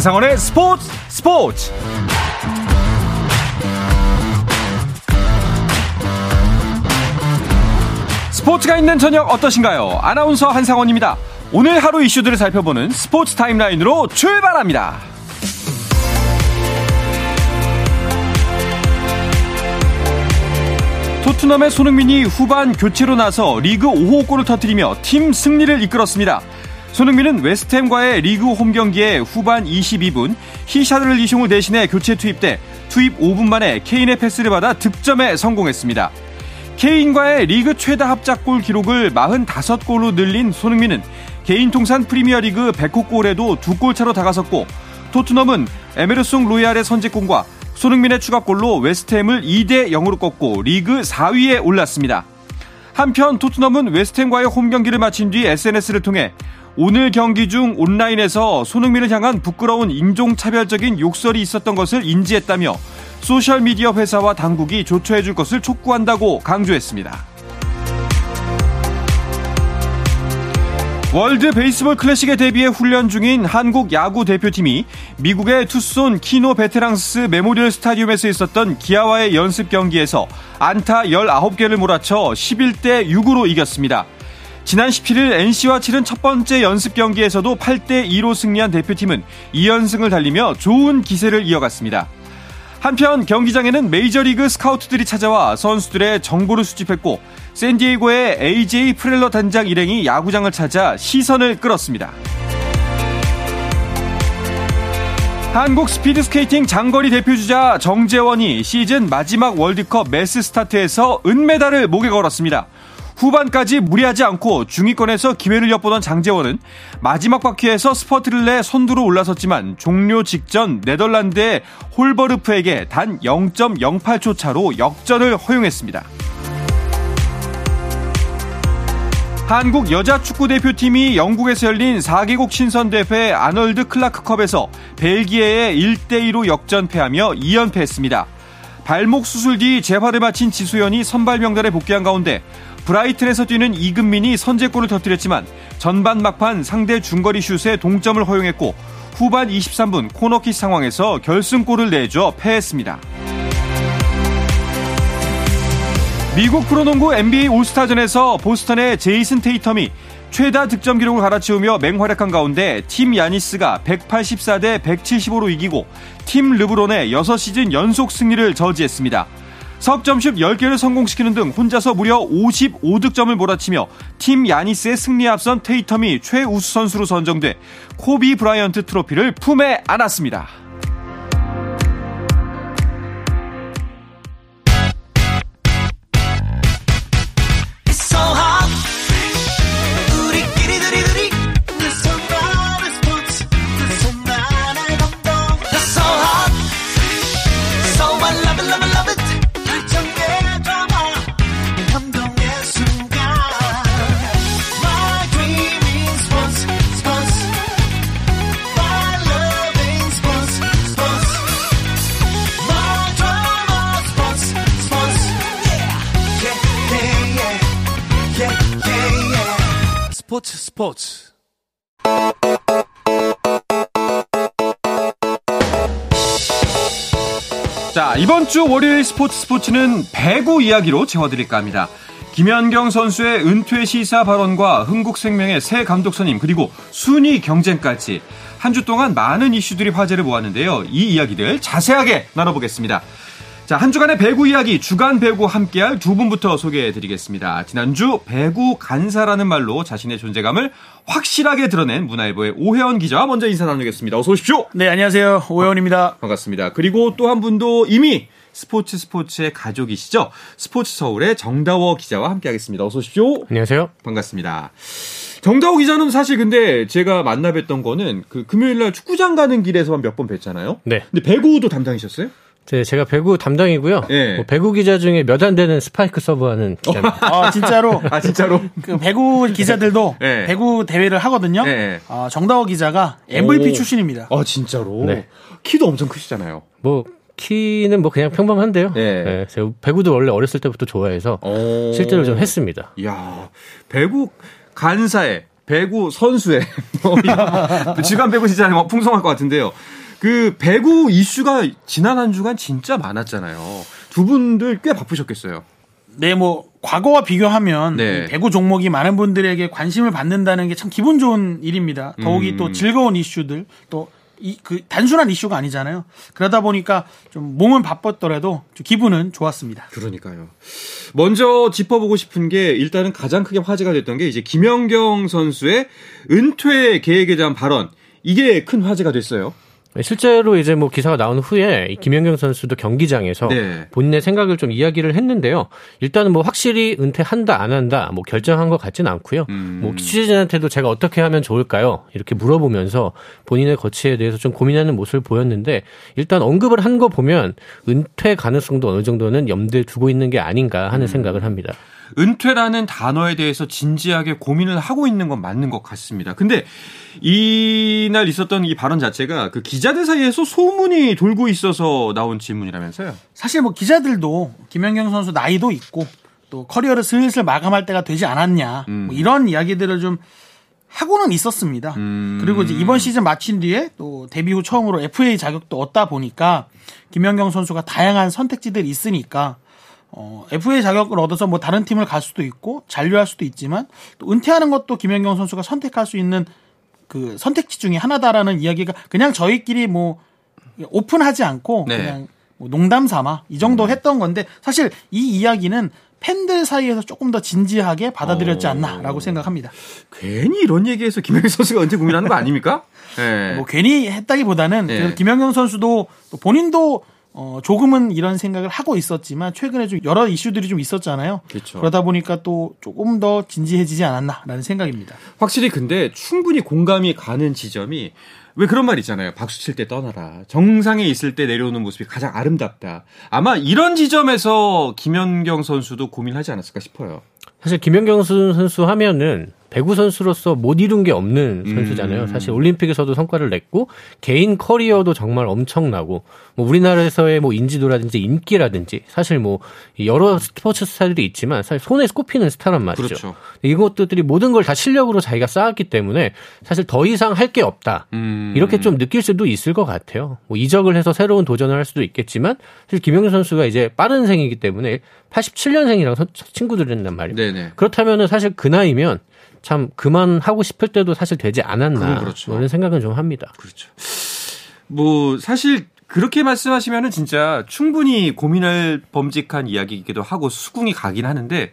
한상원의 스포츠 스포츠 스포츠가 있는 저녁 어떠신가요? 아나운서 한상원입니다. 오늘 하루 이슈들을 살펴보는 스포츠 타임라인으로 출발합니다. 토트넘의 손흥민이 후반 교체로 나서 리그 5호 골을 터뜨리며 팀 승리를 이끌었습니다. 손흥민은 웨스트햄과의 리그 홈 경기에 후반 22분 히샤를리송을 대신해 교체 투입돼 투입 5분 만에 케인의 패스를 받아 득점에 성공했습니다. 케인과의 리그 최다 합작골 기록을 45골로 늘린 손흥민은 개인 통산 프리미어리그 100호 골에도 두 골 차로 다가섰고 토트넘은 에메르송 로얄의 선제골과 손흥민의 추가골로 웨스트햄을 2대 0으로 꺾고 리그 4위에 올랐습니다. 한편 토트넘은 웨스트햄과의 홈 경기를 마친 뒤 SNS를 통해 오늘 경기 중 온라인에서 손흥민을 향한 부끄러운 인종차별적인 욕설이 있었던 것을 인지했다며 소셜미디어 회사와 당국이 조처해 줄 것을 촉구한다고 강조했습니다. 월드 베이스볼 클래식에 대비해 훈련 중인 한국 야구 대표팀이 미국의 투손 키노 베테랑스 메모리얼 스타디움에서 있었던 기아와의 연습 경기에서 안타 19개를 몰아쳐 11대 6으로 이겼습니다. 지난 17일 NC와 치른 첫 번째 연습 경기에서도 8대 2로 승리한 대표팀은 2연승을 달리며 좋은 기세를 이어갔습니다. 한편 경기장에는 메이저리그 스카우트들이 찾아와 선수들의 정보를 수집했고 샌디에이고의 AJ 프렐러 단장 일행이 야구장을 찾아 시선을 끌었습니다. 한국 스피드스케이팅 장거리 대표주자 정재원이 시즌 마지막 월드컵 매스스타트에서 은메달을 목에 걸었습니다. 후반까지 무리하지 않고 중위권에서 기회를 엿보던 장재원은 마지막 바퀴에서 스퍼트를 내 선두로 올라섰지만 종료 직전 네덜란드의 홀버르프에게 단 0.08초 차로 역전을 허용했습니다. 한국 여자 축구 대표팀이 영국에서 열린 4개국 친선대회 아널드 클라크컵에서 벨기에에 1대2로 역전패하며 2연패했습니다. 발목 수술 뒤 재활을 마친 지수연이 선발 명단에 복귀한 가운데 브라이튼에서 뛰는 이금민이 선제골을 터뜨렸지만 전반 막판 상대 중거리 슛에 동점을 허용했고 후반 23분 코너킥 상황에서 결승골을 내줘 패했습니다. 미국 프로농구 NBA 올스타전에서 보스턴의 제이슨 테이텀이 최다 득점 기록을 갈아치우며 맹활약한 가운데 팀 야니스가 184대 175로 이기고 팀 르브론의 6시즌 연속 승리를 저지했습니다. 석 점슛 10개를 성공시키는 등 혼자서 무려 55득점을 몰아치며 팀 야니스의 승리에 앞선 테이텀이 최우수 선수로 선정돼 코비 브라이언트 트로피를 품에 안았습니다. 스포츠 자, 이번 주 월요일 스포츠 스포츠는 배구 이야기로 채워드릴까 합니다. 김연경 선수의 은퇴 시사 발언과 흥국생명의 새 감독 선임 그리고 순위 경쟁까지 한 주 동안 많은 이슈들이 화제를 모았는데요. 이 이야기들 자세하게 나눠보겠습니다. 자, 한 주간의 배구 이야기 주간 배구 함께할 두 분부터 소개해 드리겠습니다. 지난주 배구 간사라는 말로 자신의 존재감을 확실하게 드러낸 문화일보의 오혜원 기자와 먼저 인사 나누겠습니다. 어서 오십시오. 네, 안녕하세요. 오혜원입니다. 반갑습니다. 그리고 또 한 분도 이미 스포츠 스포츠의 가족이시죠. 스포츠 서울의 정다워 기자와 함께하겠습니다. 어서 오십시오. 안녕하세요. 반갑습니다. 정다호 기자는 사실 근데 제가 만나 뵀던 거는 그 금요일 날 축구장 가는 길에서만 몇 번 뵀잖아요. 네. 근데 배구도 담당이셨어요? 네, 제가 배구 담당이고요. 네. 뭐 배구 기자 중에 몇 안 되는 스파이크 서브하는 기자입니다. 아, 진짜로. 아 진짜로? 그 배구 기자들도 네. 배구 대회를 하거든요. 네. 아, 정다워 기자가 MVP 오. 출신입니다. 아 진짜로? 네. 키도 엄청 크시잖아요. 뭐 키는 뭐 그냥 평범한데요. 네. 네, 제가 배구도 원래 어렸을 때부터 좋아해서 오. 실제로 좀 했습니다. 이야 배구 간사에 배구 선수의 뭐 주간 배구 시장이 뭐 풍성할 것 같은데요. 그 배구 이슈가 지난 한 주간 진짜 많았잖아요. 두 분들 꽤 바쁘셨겠어요. 네, 뭐 과거와 비교하면 네. 이 배구 종목이 많은 분들에게 관심을 받는다는 게 참 기분 좋은 일입니다. 더욱이 음. 또 즐거운 이슈들 또 이 그 단순한 이슈가 아니잖아요. 그러다 보니까 좀 몸은 바빴더라도 좀 기분은 좋았습니다. 그러니까요. 먼저 짚어보고 싶은 게 일단은 가장 크게 화제가 됐던 게 이제 김연경 선수의 은퇴 계획에 대한 발언. 이게 큰 화제가 됐어요. 실제로 이제 뭐 기사가 나온 후에 이 김연경 선수도 경기장에서 네. 본인의 생각을 좀 이야기를 했는데요. 일단은 뭐 확실히 은퇴한다 안 한다 뭐 결정한 것 같지는 않고요. 음. 뭐 취재진한테도 제가 어떻게 하면 좋을까요? 이렇게 물어보면서 본인의 거취에 대해서 좀 고민하는 모습을 보였는데 일단 언급을 한 거 보면 은퇴 가능성도 어느 정도는 염두에 두고 있는 게 아닌가 음. 하는 생각을 합니다. 은퇴라는 단어에 대해서 진지하게 고민을 하고 있는 건 맞는 것 같습니다. 근데 이날 있었던 이 발언 자체가 그 기자들 사이에서 소문이 돌고 있어서 나온 질문이라면서요. 사실 뭐 기자들도 김연경 선수 나이도 있고 또 커리어를 슬슬 마감할 때가 되지 않았냐 음. 뭐 이런 이야기들을 좀 하고는 있었습니다. 음. 그리고 이제 이번 시즌 마친 뒤에 또 데뷔 후 처음으로 FA 자격도 얻다 보니까 김연경 선수가 다양한 선택지들이 있으니까 어, FA 자격을 얻어서 뭐 다른 팀을 갈 수도 있고 잔류할 수도 있지만 또 은퇴하는 것도 김연경 선수가 선택할 수 있는 그 선택지 중에 하나다라는 이야기가 그냥 저희끼리 뭐 오픈하지 않고 네. 그냥 뭐 농담 삼아 이 정도 음. 했던 건데 사실 이 이야기는 팬들 사이에서 조금 더 진지하게 받아들였지 어. 않나라고 생각합니다. 괜히 이런 얘기해서 김연경 선수가 언제 고민하는 거 아닙니까? 네. 뭐 괜히 했다기보다는 네. 그 김연경 선수도 또 본인도 어 조금은 이런 생각을 하고 있었지만 최근에 좀 여러 이슈들이 좀 있었잖아요. 그렇죠. 그러다 보니까 또 조금 더 진지해지지 않았나라는 생각입니다. 확실히 근데 충분히 공감이 가는 지점이 왜 그런 말 있잖아요. 박수 칠 때 떠나라. 정상에 있을 때 내려오는 모습이 가장 아름답다. 아마 이런 지점에서 김연경 선수도 고민하지 않았을까 싶어요. 사실 김연경 선- 선수 하면은 배구 선수로서 못 이룬 게 없는 음. 선수잖아요. 사실 올림픽에서도 성과를 냈고 개인 커리어도 정말 엄청나고 뭐 우리나라에서의 뭐 인지도라든지 인기라든지 사실 뭐 여러 스포츠 스타들이 있지만 사실 손에 꼽히는 스타란 말이죠. 그렇죠. 이것들이 모든 걸 다 실력으로 자기가 쌓았기 때문에 사실 더 이상 할 게 없다. 음. 이렇게 좀 느낄 수도 있을 것 같아요. 뭐 이적을 해서 새로운 도전을 할 수도 있겠지만 사실 김영준 선수가 이제 빠른 생이기 때문에 87년생이랑 친구들이란 말이에요. 네네. 그렇다면은 사실 그 나이면 참 그만하고 싶을 때도 사실 되지 않았나 그렇죠. 뭐 이런 생각은 좀 합니다. 그렇죠. 뭐 사실 그렇게 말씀하시면은 진짜 충분히 고민할 범직한 이야기이기도 하고 수긍이 가긴 하는데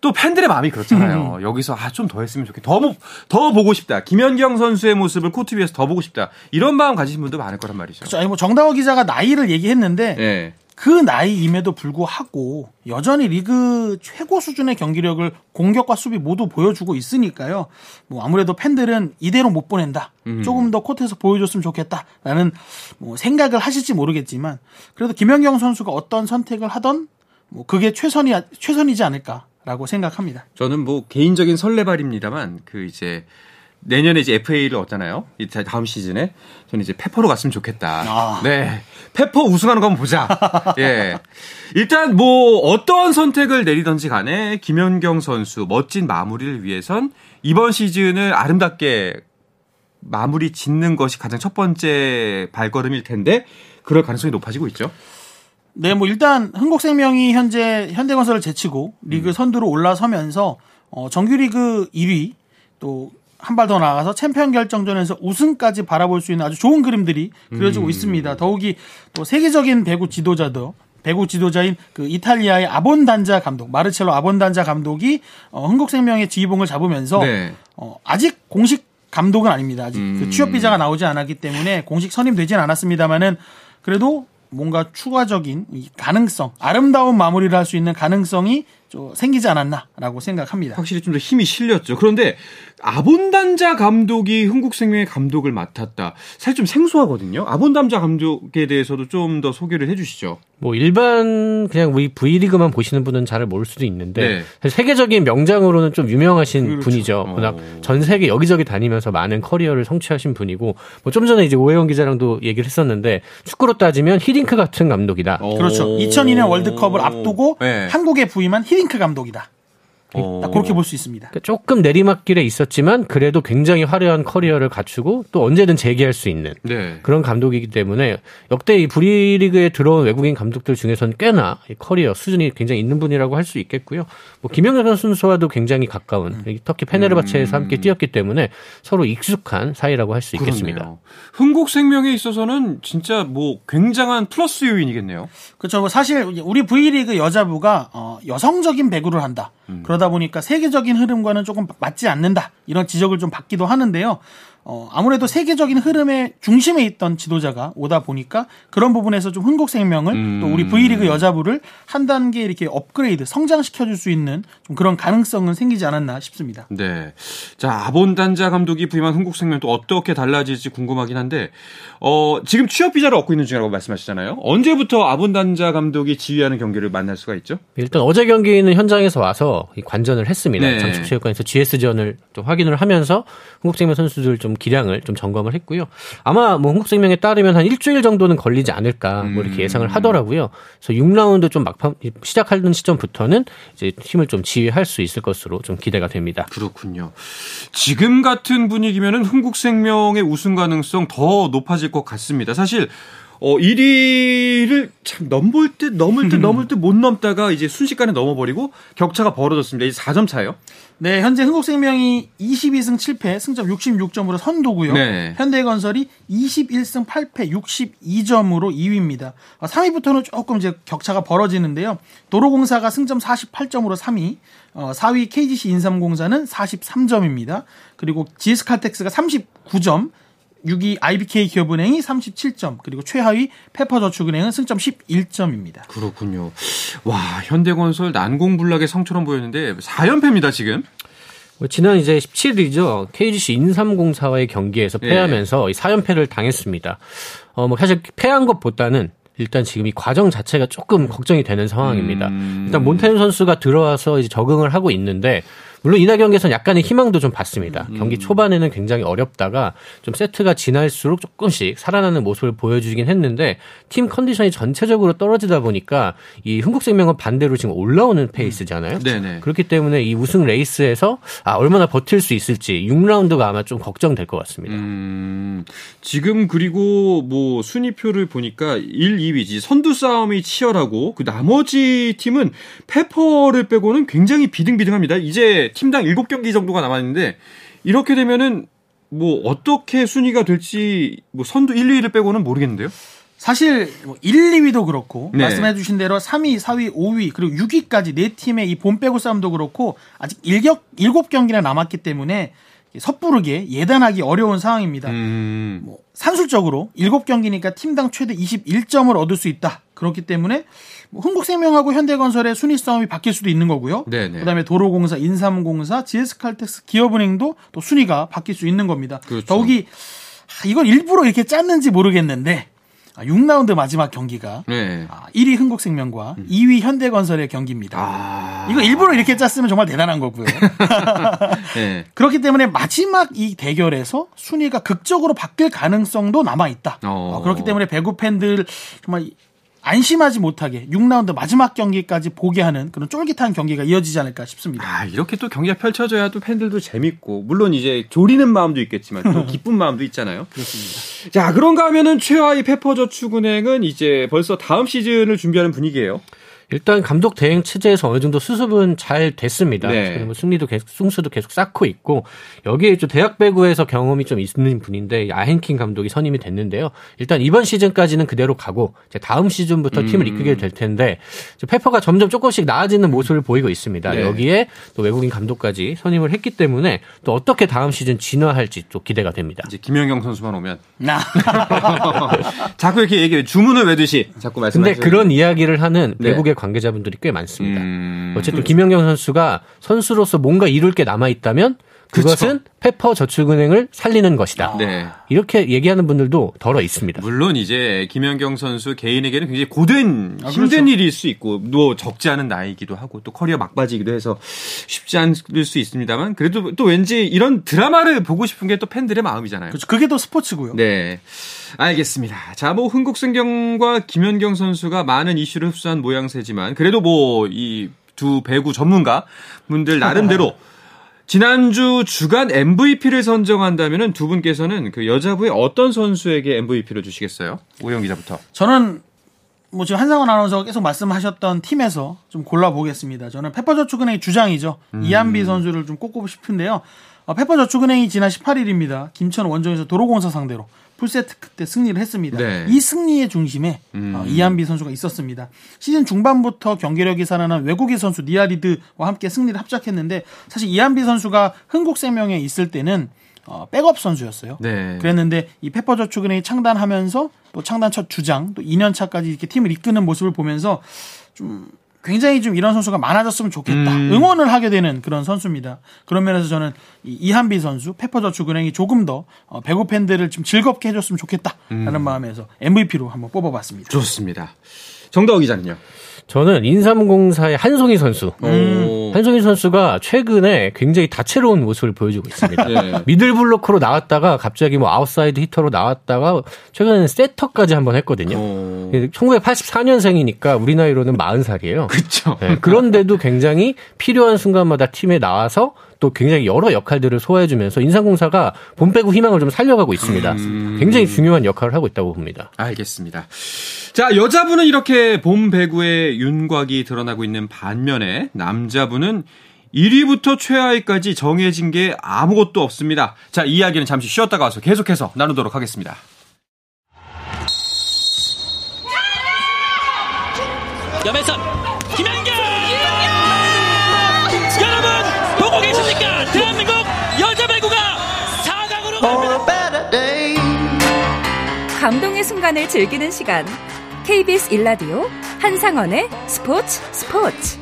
또 팬들의 마음이 그렇잖아요. 여기서 아 좀 더 했으면 좋겠다. 더, 보- 더 보고 싶다. 김연경 선수의 모습을 코트 위에서 더 보고 싶다. 이런 마음 가지신 분도 많을 거란 말이죠. 그렇죠. 아니 뭐 정다워 기자가 나이를 얘기했는데 네. 그 나이임에도 불구하고 여전히 리그 최고 수준의 경기력을 공격과 수비 모두 보여주고 있으니까요. 뭐 아무래도 팬들은 이대로 못 보낸다. 조금 더 코트에서 보여줬으면 좋겠다라는 뭐 생각을 하실지 모르겠지만 그래도 김연경 선수가 어떤 선택을 하던 뭐 그게 최선이 최선이지 않을까라고 생각합니다. 저는 뭐 개인적인 설레발입니다만 그 이제 내년에 이제 FA를 얻잖아요. 이 다- 다음 시즌에 저는 이제 페퍼로 갔으면 좋겠다. 아. 네. 페퍼 우승하는 거 한번 보자. 예. 일단 뭐 어떤 선택을 내리던지 간에 김연경 선수 멋진 마무리를 위해선 이번 시즌을 아름답게 마무리 짓는 것이 가장 첫 번째 발걸음일 텐데 그럴 가능성이 높아지고 있죠. 네, 뭐 일단 흥국생명이 현재 현대건설을 제치고 리그 선두로 올라서면서 어, 정규리그 1위 또 한 발 더 나아가서 챔피언 결정전에서 우승까지 바라볼 수 있는 아주 좋은 그림들이 그려지고 있습니다. 더욱이 또 세계적인 배구 지도자도 배구 지도자인 그 이탈리아의 아본단자 감독 마르첼로 아본단자 감독이 어, 흥국생명의 지휘봉을 잡으면서 네. 어, 아직 공식 감독은 아닙니다. 아직 음. 그 취업 비자가 나오지 않았기 때문에 공식 선임되진 않았습니다만은 그래도 뭔가 추가적인 이 가능성, 아름다운 마무리를 할 수 있는 가능성이 좀 생기지 않았나라고 생각합니다. 확실히 좀 더 힘이 실렸죠. 그런데 아본단자 감독이 흥국생명의 감독을 맡았다. 사실 좀 생소하거든요. 아본단자 감독에 대해서도 좀 더 소개를 해주시죠. 뭐 일반 그냥 우리 V리그만 보시는 분은 잘 모를 수도 있는데 네. 세계적인 명장으로는 좀 유명하신 그렇죠. 분이죠. 어. 워낙 전 세계 여기저기 다니면서 많은 커리어를 성취하신 분이고 뭐 좀 전에 이제 오해영 기자랑도 얘기를 했었는데 축구로 따지면 히딩크 같은 감독이다. 어. 그렇죠. 2002년 월드컵을 앞두고 네. 한국에 부임한 히딩크 감독이다. 딱 그렇게 볼 수 있습니다. 그러니까 조금 내리막길에 있었지만 그래도 굉장히 화려한 커리어를 갖추고 또 언제든 재기할 수 있는 네. 그런 감독이기 때문에 역대 이 V리그에 들어온 외국인 감독들 중에서는 꽤나 이 커리어 수준이 굉장히 있는 분이라고 할 수 있겠고요. 뭐 김연경 선수와도 굉장히 가까운 음. 터키 페네르바체에서 함께 뛰었기 때문에 서로 익숙한 사이라고 할 수 있겠습니다. 흥국생명에 있어서는 진짜 뭐 굉장한 플러스 요인이겠네요. 그렇죠. 뭐 사실 우리 V리그 여자부가 어, 여성적인 배구를 한다. 그러다 보니까 세계적인 흐름과는 조금 맞지 않는다. 이런 지적을 좀 받기도 하는데요. 어, 아무래도 세계적인 흐름의 중심에 있던 지도자가 오다 보니까 그런 부분에서 좀 흥국생명을 또 우리 V리그 여자부를 한 단계 이렇게 업그레이드, 성장시켜 줄 수 있는 좀 그런 가능성은 생기지 않았나 싶습니다. 네. 자, 아본 단자 감독이 부임한 흥국생명 또 어떻게 달라질지 궁금하긴 한데, 어, 지금 취업 비자를 얻고 있는 중이라고 말씀하시잖아요. 언제부터 아본 단자 감독이 지휘하는 경기를 만날 수가 있죠? 일단 어제 경기는 현장에서 와서 이 관전을 했습니다. 네. 장축체육관에서 GS전을 좀 확인을 하면서 흥국생명 선수들 좀 기량을 좀 점검을 했고요. 아마 뭐 흥국생명에 따르면 한 일주일 정도는 걸리지 않을까 뭐 이렇게 예상을 하더라고요. 그래서 6라운드 좀 막판 시작하는 시점부터는 이제 팀을 좀 지휘할 수 있을 것으로 좀 기대가 됩니다. 그렇군요. 지금 같은 분위기면은 흥국생명의 우승 가능성 더 높아질 것 같습니다. 사실 어 1위를 참 넘볼 듯 넘을 듯 넘을 듯 못 넘다가 이제 순식간에 넘어버리고 격차가 벌어졌습니다. 이제 4점 차예요. 네, 현재 흥국생명이 22승 7패, 승점 66점으로 선두고요. 네. 현대건설이 21승 8패, 62점으로 2위입니다. 3위부터는 조금 이제 격차가 벌어지는데요. 도로공사가 승점 48점으로 3위, 어, 4위 KGC 인삼공사는 43점입니다. 그리고 GS칼텍스가 39점, 6위 IBK 기업은행이 37점, 그리고 최하위 페퍼저축은행은 승점 11점입니다. 그렇군요. 와 현대건설 난공불락의 성처럼 보였는데 4연패입니다 지금. 뭐 지난 이제 17일이죠. KGC 인삼공사와의 경기에서 예. 패하면서 이 4연패를 당했습니다. 어, 뭐 사실 패한 것보다는 일단 지금 이 과정 자체가 조금 걱정이 되는 상황입니다. 음. 일단 몬타뇨 선수가 들어와서 이제 적응을 하고 있는데 물론 이날 경기에서는 약간의 희망도 좀 봤습니다. 음. 경기 초반에는 굉장히 어렵다가 좀 세트가 지날수록 조금씩 살아나는 모습을 보여주긴 했는데 팀 컨디션이 전체적으로 떨어지다 보니까 이 흥국생명은 반대로 지금 올라오는 페이스잖아요. 네네. 그렇기 때문에 이 우승 레이스에서 아, 얼마나 버틸 수 있을지 6라운드가 아마 좀 걱정될 것 같습니다. 음, 지금 그리고 뭐 순위표를 보니까 1, 2위지 선두 싸움이 치열하고 그 나머지 팀은 페퍼를 빼고는 굉장히 비등비등합니다. 이제 팀당 7경기 정도가 남았는데 이렇게 되면은 뭐 어떻게 순위가 될지 뭐 선두 1, 2위를 빼고는 모르겠는데요. 사실 뭐 1, 2위도 그렇고 네. 말씀해 주신 대로 3위, 4위, 5위 그리고 6위까지 네 팀의 이 본 빼고 싸움도 그렇고 아직 1격, 7경기나 남았기 때문에 섣부르게 예단하기 어려운 상황입니다. 음. 뭐 산술적으로 7경기니까 팀당 최대 21점을 얻을 수 있다. 그렇기 때문에 뭐 흥국생명하고 현대건설의 순위 싸움이 바뀔 수도 있는 거고요. 네네. 그다음에 도로공사, 인삼공사, GS칼텍스, 기업은행도 또 순위가 바뀔 수 있는 겁니다. 그렇죠. 더욱이 아, 이걸 일부러 이렇게 짰는지 모르겠는데 아, 6라운드 마지막 경기가 네. 아, 1위 흥국생명과 2위 현대건설의 경기입니다. 아. 이거 일부러 이렇게 짰으면 정말 대단한 거고요. 네. 그렇기 때문에 마지막 이 대결에서 순위가 극적으로 바뀔 가능성도 남아 있다. 어. 어, 그렇기 때문에 배구 팬들 정말 안심하지 못하게 6라운드 마지막 경기까지 보게 하는 그런 쫄깃한 경기가 이어지지 않을까 싶습니다. 아, 이렇게 또 경기가 펼쳐져야 또 팬들도 재밌고, 물론 이제 조리는 마음도 있겠지만, 또 기쁜 마음도 있잖아요. 그렇습니다. 자, 그런가 하면은 최하위 페퍼저축은행은 이제 벌써 다음 시즌을 준비하는 분위기예요. 일단 감독 대행 체제에서 어느 정도 수습은 잘 됐습니다. 네. 그리고 승리도 계속 승수도 계속 쌓고 있고 여기에 좀 대학 배구에서 경험이 좀 있는 분인데 아헨킨 감독이 선임이 됐는데요. 일단 이번 시즌까지는 그대로 가고 이제 다음 시즌부터 음. 팀을 이끌게 될 텐데 이제 페퍼가 점점 조금씩 나아지는 모습을 보이고 있습니다. 네. 여기에 또 외국인 감독까지 선임을 했기 때문에 또 어떻게 다음 시즌 진화할지 또 기대가 됩니다. 이제 김연경 선수만 오면. 나 자꾸 이렇게 얘기해. 주문을 외듯이 자꾸 근데 말씀하시는 그런 이야기를 하는 네. 외국의 관계자분들이 꽤 많습니다. 음. 어쨌든 김연경 선수가 선수로서 뭔가 이룰 게 남아 있다면 그것은 페퍼 저축은행을 살리는 것이다. 네. 이렇게 얘기하는 분들도 덜어 있습니다. 물론 이제 김연경 선수 개인에게는 굉장히 고된 아, 힘든 그렇죠. 일일 수 있고 뭐 적지 않은 나이기도 하고 또 커리어 막바지이기도 해서 쉽지 않을 수 있습니다만 그래도 또 왠지 이런 드라마를 보고 싶은 게 또 팬들의 마음이잖아요. 그렇죠. 그게 또 스포츠고요. 네. 알겠습니다. 자, 뭐 흥국생경과 김연경 선수가 많은 이슈를 흡수한 모양새지만 그래도 뭐 이 두 배구 전문가 분들 나름대로 지난주 주간 MVP를 선정한다면 두 분께서는 그 여자부의 어떤 선수에게 MVP를 주시겠어요? 오영 기자부터. 저는 뭐 지금 한상원 아나운서가 계속 말씀하셨던 팀에서 좀 골라보겠습니다. 저는 페퍼저축은행의 주장이죠. 음. 이한비 선수를 좀 꼽고 싶은데요. 어, 페퍼저축은행이 지난 18일입니다. 김천 원정에서 도로공사 상대로 풀세트 그때 승리를 했습니다. 네. 이 승리의 중심에 어, 음. 어, 이한비 선수가 있었습니다. 시즌 중반부터 경기력이 살아난 외국인 선수 니아리드와 함께 승리를 합작했는데 사실 이한비 선수가 흥국생명에 있을 때는 어, 백업 선수였어요. 네. 그랬는데 이 페퍼저축은행이 창단하면서 또 창단 첫 주장 또 2년 차까지 이렇게 팀을 이끄는 모습을 보면서 좀 굉장히 좀 이런 선수가 많아졌으면 좋겠다. 음. 응원을 하게 되는 그런 선수입니다. 그런 면에서 저는 이한비 선수, 페퍼저축은행이 조금 더 어, 배구 팬들을 좀 즐겁게 해줬으면 좋겠다라는 음. 마음에서 MVP로 한번 뽑아봤습니다. 좋습니다. 정다호 기자는요? 저는 인삼공사의 한송이 선수. 음. 한송이 선수가 최근에 굉장히 다채로운 모습을 보여주고 있습니다. 네. 미들 블로커로 나왔다가 갑자기 뭐 아웃사이드 히터로 나왔다가 최근에는 세터까지 한번 했거든요. 오. 1984년생이니까 우리 나이로는 40살이에요. 그렇죠. 네. 그런데도 굉장히 필요한 순간마다 팀에 나와서 또 굉장히 여러 역할들을 소화해주면서 인삼공사가 본 빼고 희망을 좀 살려가고 있습니다. 음. 굉장히 중요한 역할을 하고 있다고 봅니다. 알겠습니다. 자, 여자분은 이렇게 봄 배구의 윤곽이 드러나고 있는 반면에 남자분은 1위부터 최하위까지 정해진 게 아무것도 없습니다. 자, 이 이야기는 잠시 쉬었다가 와서 계속해서 나누도록 하겠습니다. 염혜선, 감동의 순간을 즐기는 시간. KBS 일라디오 한상원의 스포츠 스포츠.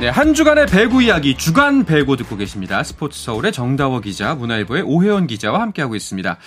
네, 한 주간의 배구 이야기 주간 배구 듣고 계십니다. 스포츠 서울의 정다워 기자, 문화일보의 오혜원 기자와 함께하고 있습니다.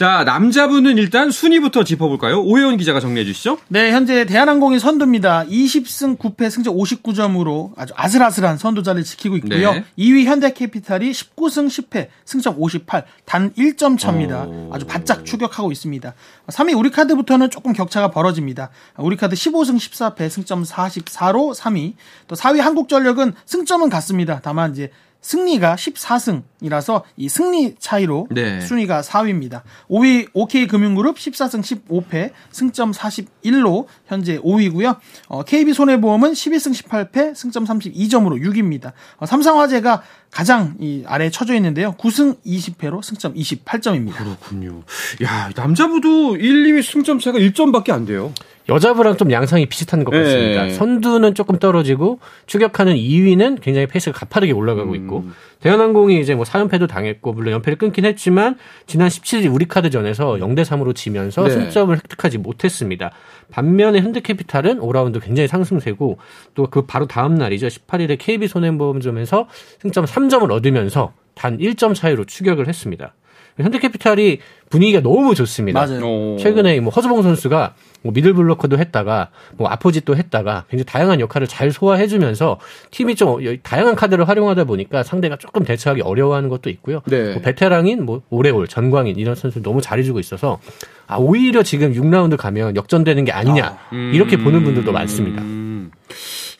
자, 남자분은 일단 순위부터 짚어볼까요? 오혜원 기자가 정리해 주시죠. 네, 현재 대한항공이 선두입니다. 20승 9패 승점 59점으로 아주 아슬아슬한 선두자를 지키고 있고요. 네. 2위 현대캐피탈이 19승 10패 승점 58, 단 1점 차입니다. 오. 아주 바짝 추격하고 있습니다. 3위 우리카드부터는 조금 격차가 벌어집니다. 우리카드 15승 14패 승점 44로 3위. 또 4위 한국전력은 승점은 같습니다. 다만 이제 승리가 14승이라서 이 승리 차이로 네. 순위가 4위입니다. 5위 OK금융그룹 14승 15패 승점 41로 현재 5위고요. 어, KB손해보험은 12승 18패 승점 32점으로 6위입니다. 어, 삼성화재가 가장 이 아래에 쳐져 있는데요. 9승 20패로 승점 28점입니다. 그렇군요. 야, 남자부도 1, 2위 승점 차가 1점밖에 안 돼요. 여자부랑 좀 양상이 비슷한 것 같습니다. 네. 선두는 조금 떨어지고 추격하는 2위는 굉장히 페이스가 가파르게 올라가고 있고 음. 대한항공이 이제 뭐 4연패도 당했고 물론 연패를 끊긴 했지만 지난 17일 우리카드전에서 0대 3으로 지면서 네. 승점을 획득하지 못했습니다. 반면에 현대캐피탈은 5라운드 굉장히 상승세고 또 그 바로 다음 날이죠. 18일에 KB손해보험전에서 승점 3 점을 얻으면서 단 1점 차이로 추격을 했습니다. 현대캐피탈이 분위기가 너무 좋습니다. 맞아요. 최근에 뭐 허수봉 선수가 뭐 미들 블로커도 했다가 뭐 아포짓도 했다가 굉장히 다양한 역할을 잘 소화해주면서 팀이 좀 다양한 카드를 활용하다 보니까 상대가 조금 대처하기 어려워하는 것도 있고요. 네. 뭐 베테랑인 뭐 오레올, 전광인 이런 선수 너무 잘해주고 있어서 아 오히려 지금 6라운드 가면 역전되는 게 아니냐 아, 음, 이렇게 보는 분들도 많습니다. 음,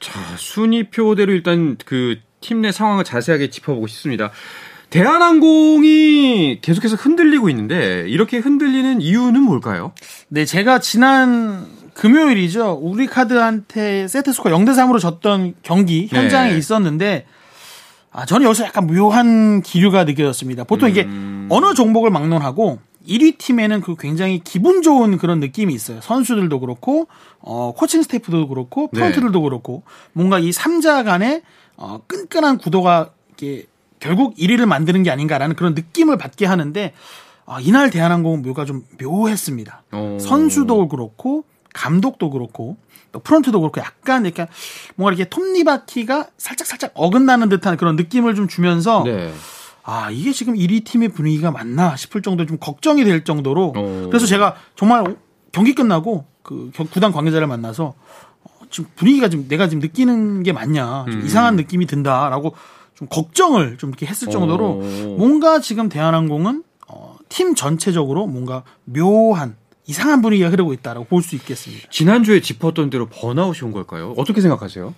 자 순위표대로 일단 그 팀 내 상황을 자세하게 짚어보고 싶습니다. 대한항공이 계속해서 흔들리고 있는데 이렇게 흔들리는 이유는 뭘까요? 네, 제가 지난 금요일이죠. 우리 카드한테 세트 스코어 0대 3으로 졌던 경기 현장에 네. 있었는데 아, 저는 여기서 약간 묘한 기류가 느껴졌습니다. 보통 이게 음... 어느 종목을 막론하고 1위 팀에는 그 굉장히 기분 좋은 그런 느낌이 있어요. 선수들도 그렇고, 어, 코칭 스태프도 그렇고, 프런트들도 네. 그렇고, 뭔가 이 3자 간의 어, 끈끈한 구도가 이렇게 결국 1위를 만드는 게 아닌가라는 그런 느낌을 받게 하는데 아, 이날 대한항공은 묘가 좀 묘했습니다. 오. 선수도 그렇고 감독도 그렇고 또 프런트도 그렇고 약간 이렇게 뭔가 이렇게 톱니바퀴가 살짝 살짝 어긋나는 듯한 그런 느낌을 좀 주면서 네. 아 이게 지금 1위 팀의 분위기가 맞나 싶을 정도 좀 걱정이 될 정도로 오. 그래서 제가 정말 경기 끝나고 그 구단 관계자를 만나서 어, 지금 분위기가 지금 내가 지금 느끼는 게 맞냐 좀 음. 이상한 느낌이 든다라고 좀 걱정을 좀 이렇게 했을 정도로 오. 뭔가 지금 대한항공은 어, 팀 전체적으로 뭔가 묘한 이상한 분위기가 흐르고 있다라고 볼 수 있겠습니다. 지난주에 짚었던 대로 번아웃이 온 걸까요? 어떻게 생각하세요?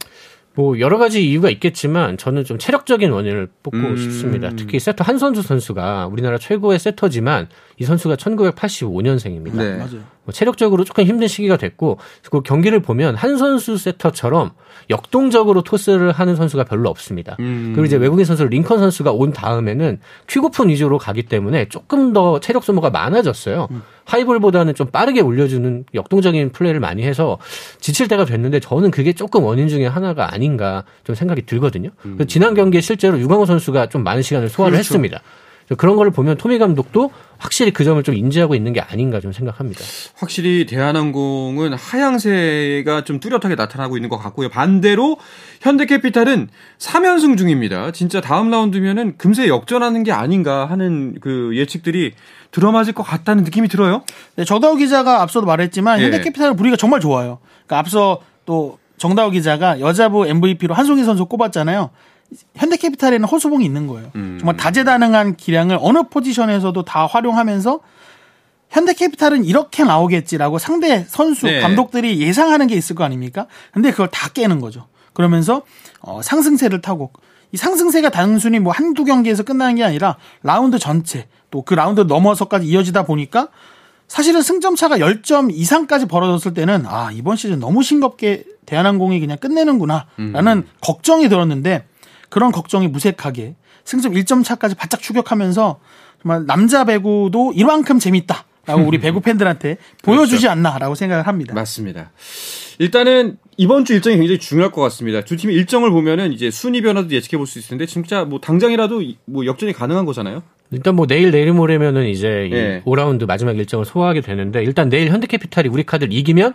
뭐 여러 가지 이유가 있겠지만 저는 좀 체력적인 원인을 뽑고 음. 싶습니다. 특히 세터 한선수 선수가 우리나라 최고의 세터지만 이 선수가 1985년생입니다. 네. 맞아요. 뭐 체력적으로 조금 힘든 시기가 됐고 그 경기를 보면 한 선수 세터처럼 역동적으로 토스를 하는 선수가 별로 없습니다. 음. 그리고 이제 외국인 선수 링컨 선수가 온 다음에는 퀵오픈 위주로 가기 때문에 조금 더 체력 소모가 많아졌어요. 하이볼보다는 좀 빠르게 올려주는 역동적인 플레이를 많이 해서 지칠 때가 됐는데 저는 그게 조금 원인 중에 하나가 아닌가 좀 생각이 들거든요. 그래서 지난 경기에 실제로 유광호 선수가 좀 많은 시간을 소화를 그렇죠. 했습니다. 그런 거를 보면 토미 감독도 확실히 그 점을 좀 인지하고 있는 게 아닌가 좀 생각합니다. 확실히 대한항공은 하향세가 좀 뚜렷하게 나타나고 있는 것 같고요. 반대로 현대캐피탈은 3연승 중입니다. 진짜 다음 라운드면은 금세 역전하는 게 아닌가 하는 그 예측들이 들어맞을 것 같다는 느낌이 들어요. 네, 정다우 기자가 앞서도 말했지만 예. 현대캐피탈 분위기가 정말 좋아요. 그러니까 앞서 또 정다우 기자가 여자부 MVP로 한송희 선수 꼽았잖아요. 현대캐피탈에는 허수봉이 있는 거예요. 음. 정말 다재다능한 기량을 어느 포지션에서도 다 활용하면서 현대캐피탈은 이렇게 나오겠지라고 상대 선수 네. 감독들이 예상하는 게 있을 거 아닙니까? 근데 그걸 다 깨는 거죠. 그러면서 어, 상승세를 타고 이 상승세가 단순히 뭐 한두 경기에서 끝나는 게 아니라 라운드 전체 또 그 라운드 넘어서까지 이어지다 보니까 사실은 승점 차가 10점 이상까지 벌어졌을 때는 아, 이번 시즌 너무 싱겁게 대한항공이 그냥 끝내는구나 라는 걱정이 들었는데 그런 걱정이 무색하게 승점 1점 차까지 바짝 추격하면서 정말 남자 배구도 이만큼 재밌다 라고 우리 배구 팬들한테 보여주지 않나라고 생각을 합니다. 맞습니다. 일단은 이번 주 일정이 굉장히 중요할 것 같습니다. 두 팀의 일정을 보면은 이제 순위 변화도 예측해 볼 수 있는데 진짜 뭐 당장이라도 이- 뭐 역전이 가능한 거잖아요. 일단 뭐 내일 내일 모레면은 이제 이 예. 5라운드 마지막 일정을 소화하게 되는데 일단 내일 현대캐피탈이 우리 카드를 이기면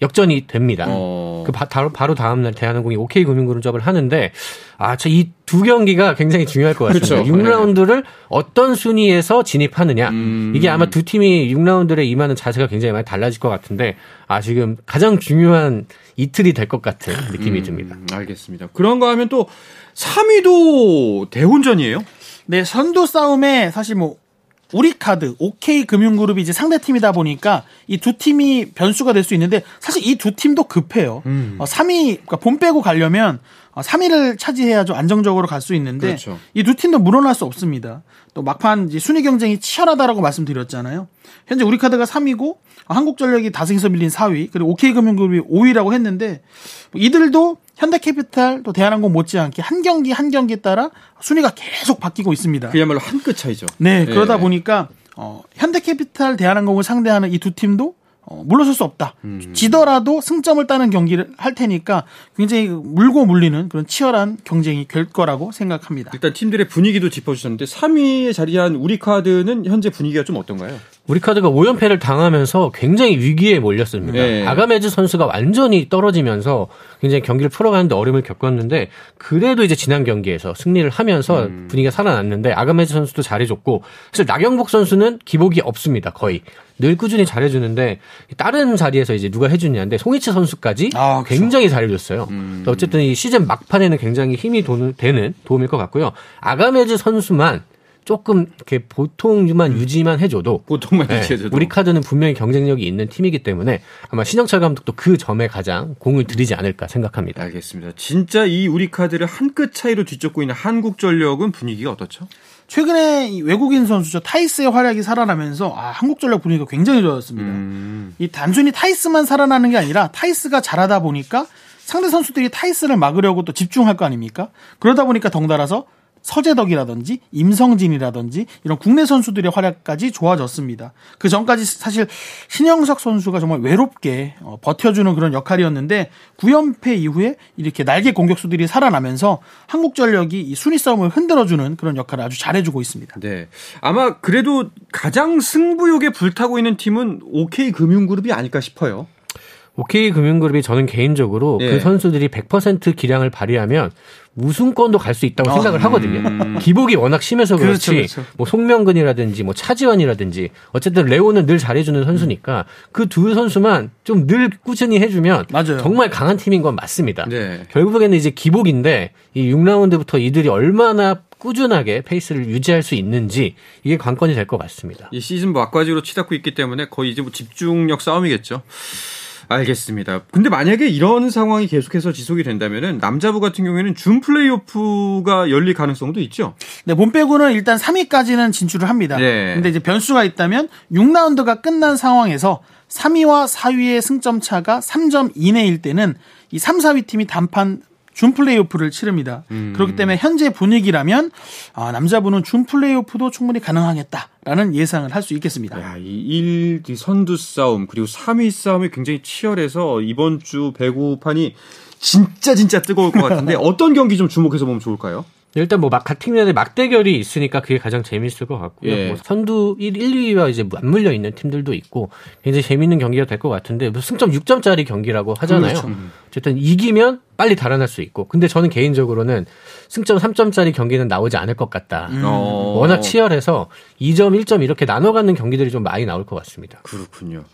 역전이 됩니다. 어. 그 바, 바로, 바로 다음 날 대한항공이 OK 금융그룹을 하는데 아, 저 이 두 경기가 굉장히 중요할 것 같습니다. 그렇죠. 6라운드를 어떤 순위에서 진입하느냐. 음. 이게 아마 두 팀이 6라운드에 임하는 자세가 굉장히 많이 달라질 것 같은데 아, 지금 가장 중요한 이틀이 될 것 같은 느낌이 듭니다. 음, 알겠습니다. 그런가 하면 또 3위도 대혼전이에요. 네, 선두 싸움에 사실 뭐 우리 카드, OK 금융그룹이 이제 상대 팀이다 보니까 이 두 팀이 변수가 될 수 있는데 사실 이 두 팀도 급해요. 어, 3위, 그러니까 본 빼고 가려면 어, 3위를 차지해야 좀 안정적으로 갈 수 있는데 그렇죠. 이두 팀도 물러날 수 없습니다. 또 막판 이제 순위 경쟁이 치열하다라고 말씀드렸잖아요. 현재 우리 카드가 3위고 한국전력이 다승에서 밀린 4위, 그리고 OK금융그룹이 5위라고 했는데 뭐 이들도 현대캐피탈 또 대한항공 못지않게 한 경기 한 경기에 따라 순위가 계속 바뀌고 있습니다. 그야말로 한 끗 차이죠. 네, 그러다 예. 보니까 어, 현대캐피탈 대한항공을 상대하는 이 두 팀도 어, 물러설 수 없다. 음. 지더라도 승점을 따는 경기를 할 테니까 굉장히 물고 물리는 그런 치열한 경쟁이 될 거라고 생각합니다. 일단 팀들의 분위기도 짚어주셨는데 3위에 자리한 우리 카드는 현재 분위기가 좀 어떤가요? 우리 카드가 5연패를 당하면서 굉장히 위기에 몰렸습니다. 네. 아가메즈 선수가 완전히 떨어지면서 굉장히 경기를 풀어가는데 어려움을 겪었는데 그래도 이제 지난 경기에서 승리를 하면서 음. 분위기가 살아났는데 아가메즈 선수도 잘해줬고 사실 나경복 선수는 기복이 없습니다. 거의 늘 꾸준히 잘해주는데 다른 자리에서 이제 누가 해주냐인데 송이치 선수까지 아, 그렇죠. 굉장히 잘해줬어요. 음. 어쨌든 이 시즌 막판에는 굉장히 힘이 도는, 되는 도움일 것 같고요. 아가메즈 선수만 조금 이렇게 보통만 유지만 해줘도 보통만 네, 얘기해줘도. 우리 카드는 분명히 경쟁력이 있는 팀이기 때문에 아마 신영철 감독도 그 점에 가장 공을 들이지 않을까 생각합니다. 알겠습니다. 진짜 이 우리 카드를 한 끗 차이로 뒤쫓고 있는 한국전력은 분위기가 어떻죠? 최근에 이 외국인 선수죠 타이스의 활약이 살아나면서 아, 한국전력 분위기가 굉장히 좋아졌습니다. 음. 이 단순히 타이스만 살아나는 게 아니라 타이스가 잘하다 보니까 상대 선수들이 타이스를 막으려고 또 집중할 거 아닙니까? 그러다 보니까 덩달아서 서재덕이라든지 임성진이라든지 이런 국내 선수들의 활약까지 좋아졌습니다. 그 전까지 사실 신영석 선수가 정말 외롭게 어, 버텨주는 그런 역할이었는데 9연패 이후에 이렇게 날개 공격수들이 살아나면서 한국전력이 이 순위 싸움을 흔들어주는 그런 역할을 아주 잘해주고 있습니다. 네. 아마 그래도 가장 승부욕에 불타고 있는 팀은 OK 금융그룹이 아닐까 싶어요. OK 금융그룹이 저는 개인적으로 예. 그 선수들이 100% 기량을 발휘하면 우승권도 갈 수 있다고 생각을 음. 하거든요. 기복이 워낙 심해서 그렇지. 그렇죠, 그렇죠. 뭐 송명근이라든지 뭐 차지원이라든지 어쨌든 레오는 늘 잘해주는 선수니까 그 두 선수만 좀 늘 꾸준히 해주면 맞아요. 정말 강한 팀인 건 맞습니다. 네. 결국에는 이제 기복인데 이 6라운드부터 이들이 얼마나 꾸준하게 페이스를 유지할 수 있는지 이게 관건이 될 것 같습니다. 이 시즌 막바지로 치닫고 있기 때문에 거의 이제 뭐 집중력 싸움이겠죠. 알겠습니다. 근데 만약에 이런 상황이 계속해서 지속이 된다면은 남자부 같은 경우에는 준 플레이오프가 열릴 가능성도 있죠. 네, 몸 빼고는 일단 3위까지는 진출을 합니다. 네. 근데 이제 변수가 있다면 6라운드가 끝난 상황에서 3위와 4위의 승점 차가 3점 이내일 때는 이 3, 4위 팀이 단판 준 플레이오프를 치릅니다. 그렇기 때문에 현재 분위기라면 아, 남자부는 준 플레이오프도 충분히 가능하겠다라는 예상을 할 수 있겠습니다. 야, 이 1, 선두 싸움 그리고 3위 싸움이 굉장히 치열해서 이번 주 배구판이 진짜 진짜 뜨거울 것 같은데 어떤 경기 좀 주목해서 보면 좋을까요? 일단 뭐막각 팀간의 막대결이 있으니까 그게 가장 재밌을 것 같고요. 예. 뭐 선두 1, 1, 2위와 이제 맞물려 있는 팀들도 있고 굉장히 재밌는 경기가 될 것 같은데 뭐 승점 6점짜리 경기라고 하잖아요. 그렇죠. 어쨌든 이기면 빨리 달아날 수 있고. 근데 저는 개인적으로는 승점 3점짜리 경기는 나오지 않을 것 같다. 어. 워낙 치열해서 2점, 1점 이렇게 나눠 가는 경기들이 좀 많이 나올 것 같습니다. 그렇군요.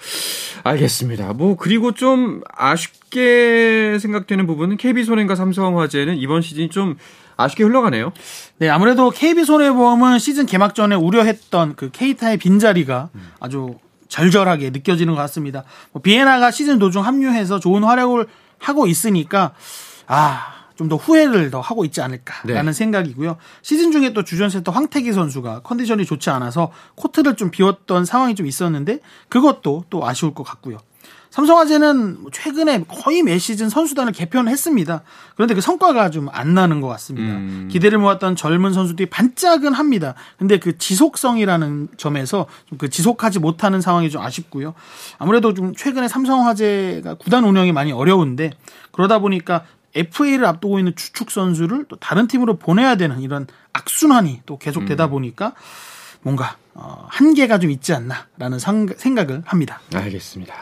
알겠습니다. 뭐 그리고 좀 아쉽게 생각되는 부분은 KB손해인과 삼성화재는 이번 시즌이 좀 아쉽게 흘러가네요. 네, 아무래도 KB손해보험은 시즌 개막 전에 우려했던 그 케이타의 빈자리가 아주 절절하게 느껴지는 것 같습니다. 뭐 비에나가 시즌 도중 합류해서 좋은 활약을 하고 있으니까 아. 좀 더 후회를 더 하고 있지 않을까라는 네. 생각이고요. 시즌 중에 또 주전 세터 황태기 선수가 컨디션이 좋지 않아서 코트를 좀 비웠던 상황이 좀 있었는데 그것도 또 아쉬울 것 같고요. 삼성화재는 뭐 최근에 거의 매 시즌 선수단을 개편했습니다. 그런데 그 성과가 좀 안 나는 것 같습니다. 음. 기대를 모았던 젊은 선수들이 반짝은 합니다. 근데 그 지속성이라는 점에서 좀 그 지속하지 못하는 상황이 좀 아쉽고요. 아무래도 좀 최근에 삼성화재가 구단 운영이 많이 어려운데 그러다 보니까 FA를 앞두고 있는 주축 선수를 또 다른 팀으로 보내야 되는 이런 악순환이 또 계속되다 보니까 뭔가 어, 한계가 좀 있지 않나라는 상- 생각을 합니다. 알겠습니다.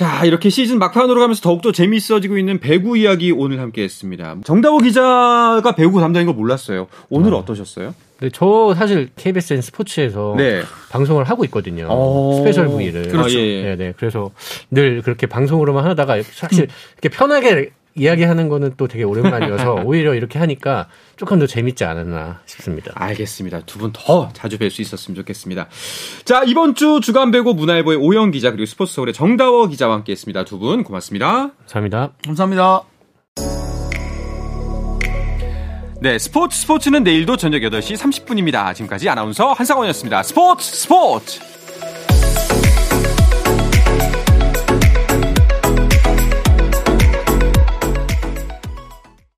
자, 이렇게 시즌 막판으로 가면서 더욱더 재미있어지고 있는 배구 이야기 오늘 함께 했습니다. 정다호 기자가 배구 담당인 걸 몰랐어요. 오늘 어 떠셨어요? 근데 저 사실 KBSN 스포츠에서 네. 방송을 하고 있거든요. 어. 스페셜 V를. 그렇죠. 아, 예, 예. 네 네. 그래서 늘 그렇게 방송으로만 하다가 사실 이렇게 편하게 이야기하는 거는 또 되게 오랜만이어서 오히려 이렇게 하니까 조금 더 재밌지 않았나 싶습니다. 알겠습니다. 두 분 더 자주 뵐 수 있었으면 좋겠습니다. 자, 이번 주 주간 배구 문화일보의 오영 기자 그리고 스포츠 서울의 정다워 기자와 함께 했습니다. 두 분 고맙습니다. 감사합니다. 감사합니다. 네, 스포츠 스포츠는 내일도 저녁 8시 30분입니다. 지금까지 아나운서 한상원이었습니다. 스포츠 스포츠!